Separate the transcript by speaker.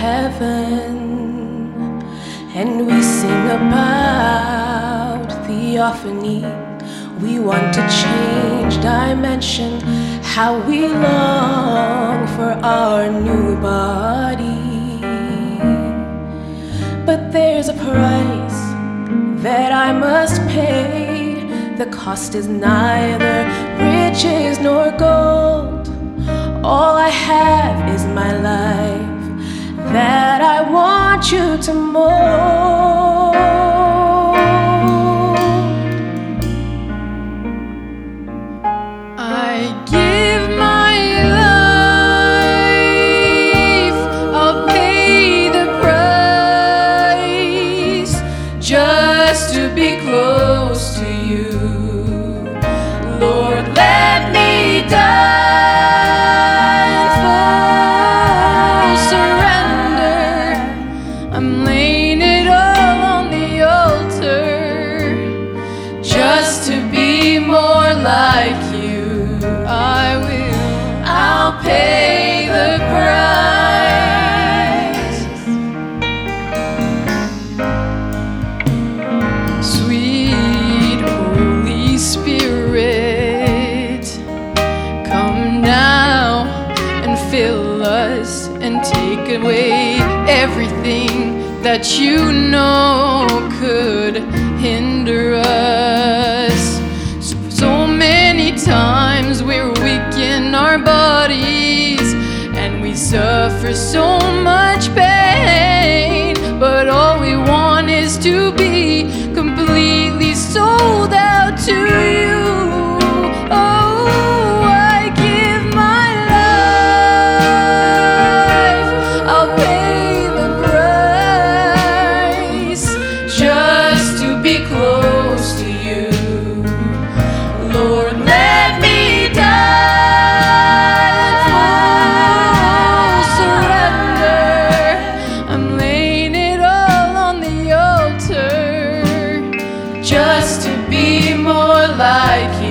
Speaker 1: heaven and we sing about theophany. We want to change dimension, how we long for our new body. But there's a price that I must pay. The cost is neither riches nor gold. All I have my life that I want you to mold.
Speaker 2: I give my life, I'll pay the price just to be close to you. Lord, let me die that you know could hinder us. So, so many times we're weak in our bodies and we suffer so much pain, but all we want is to be completely sold just to be more like you.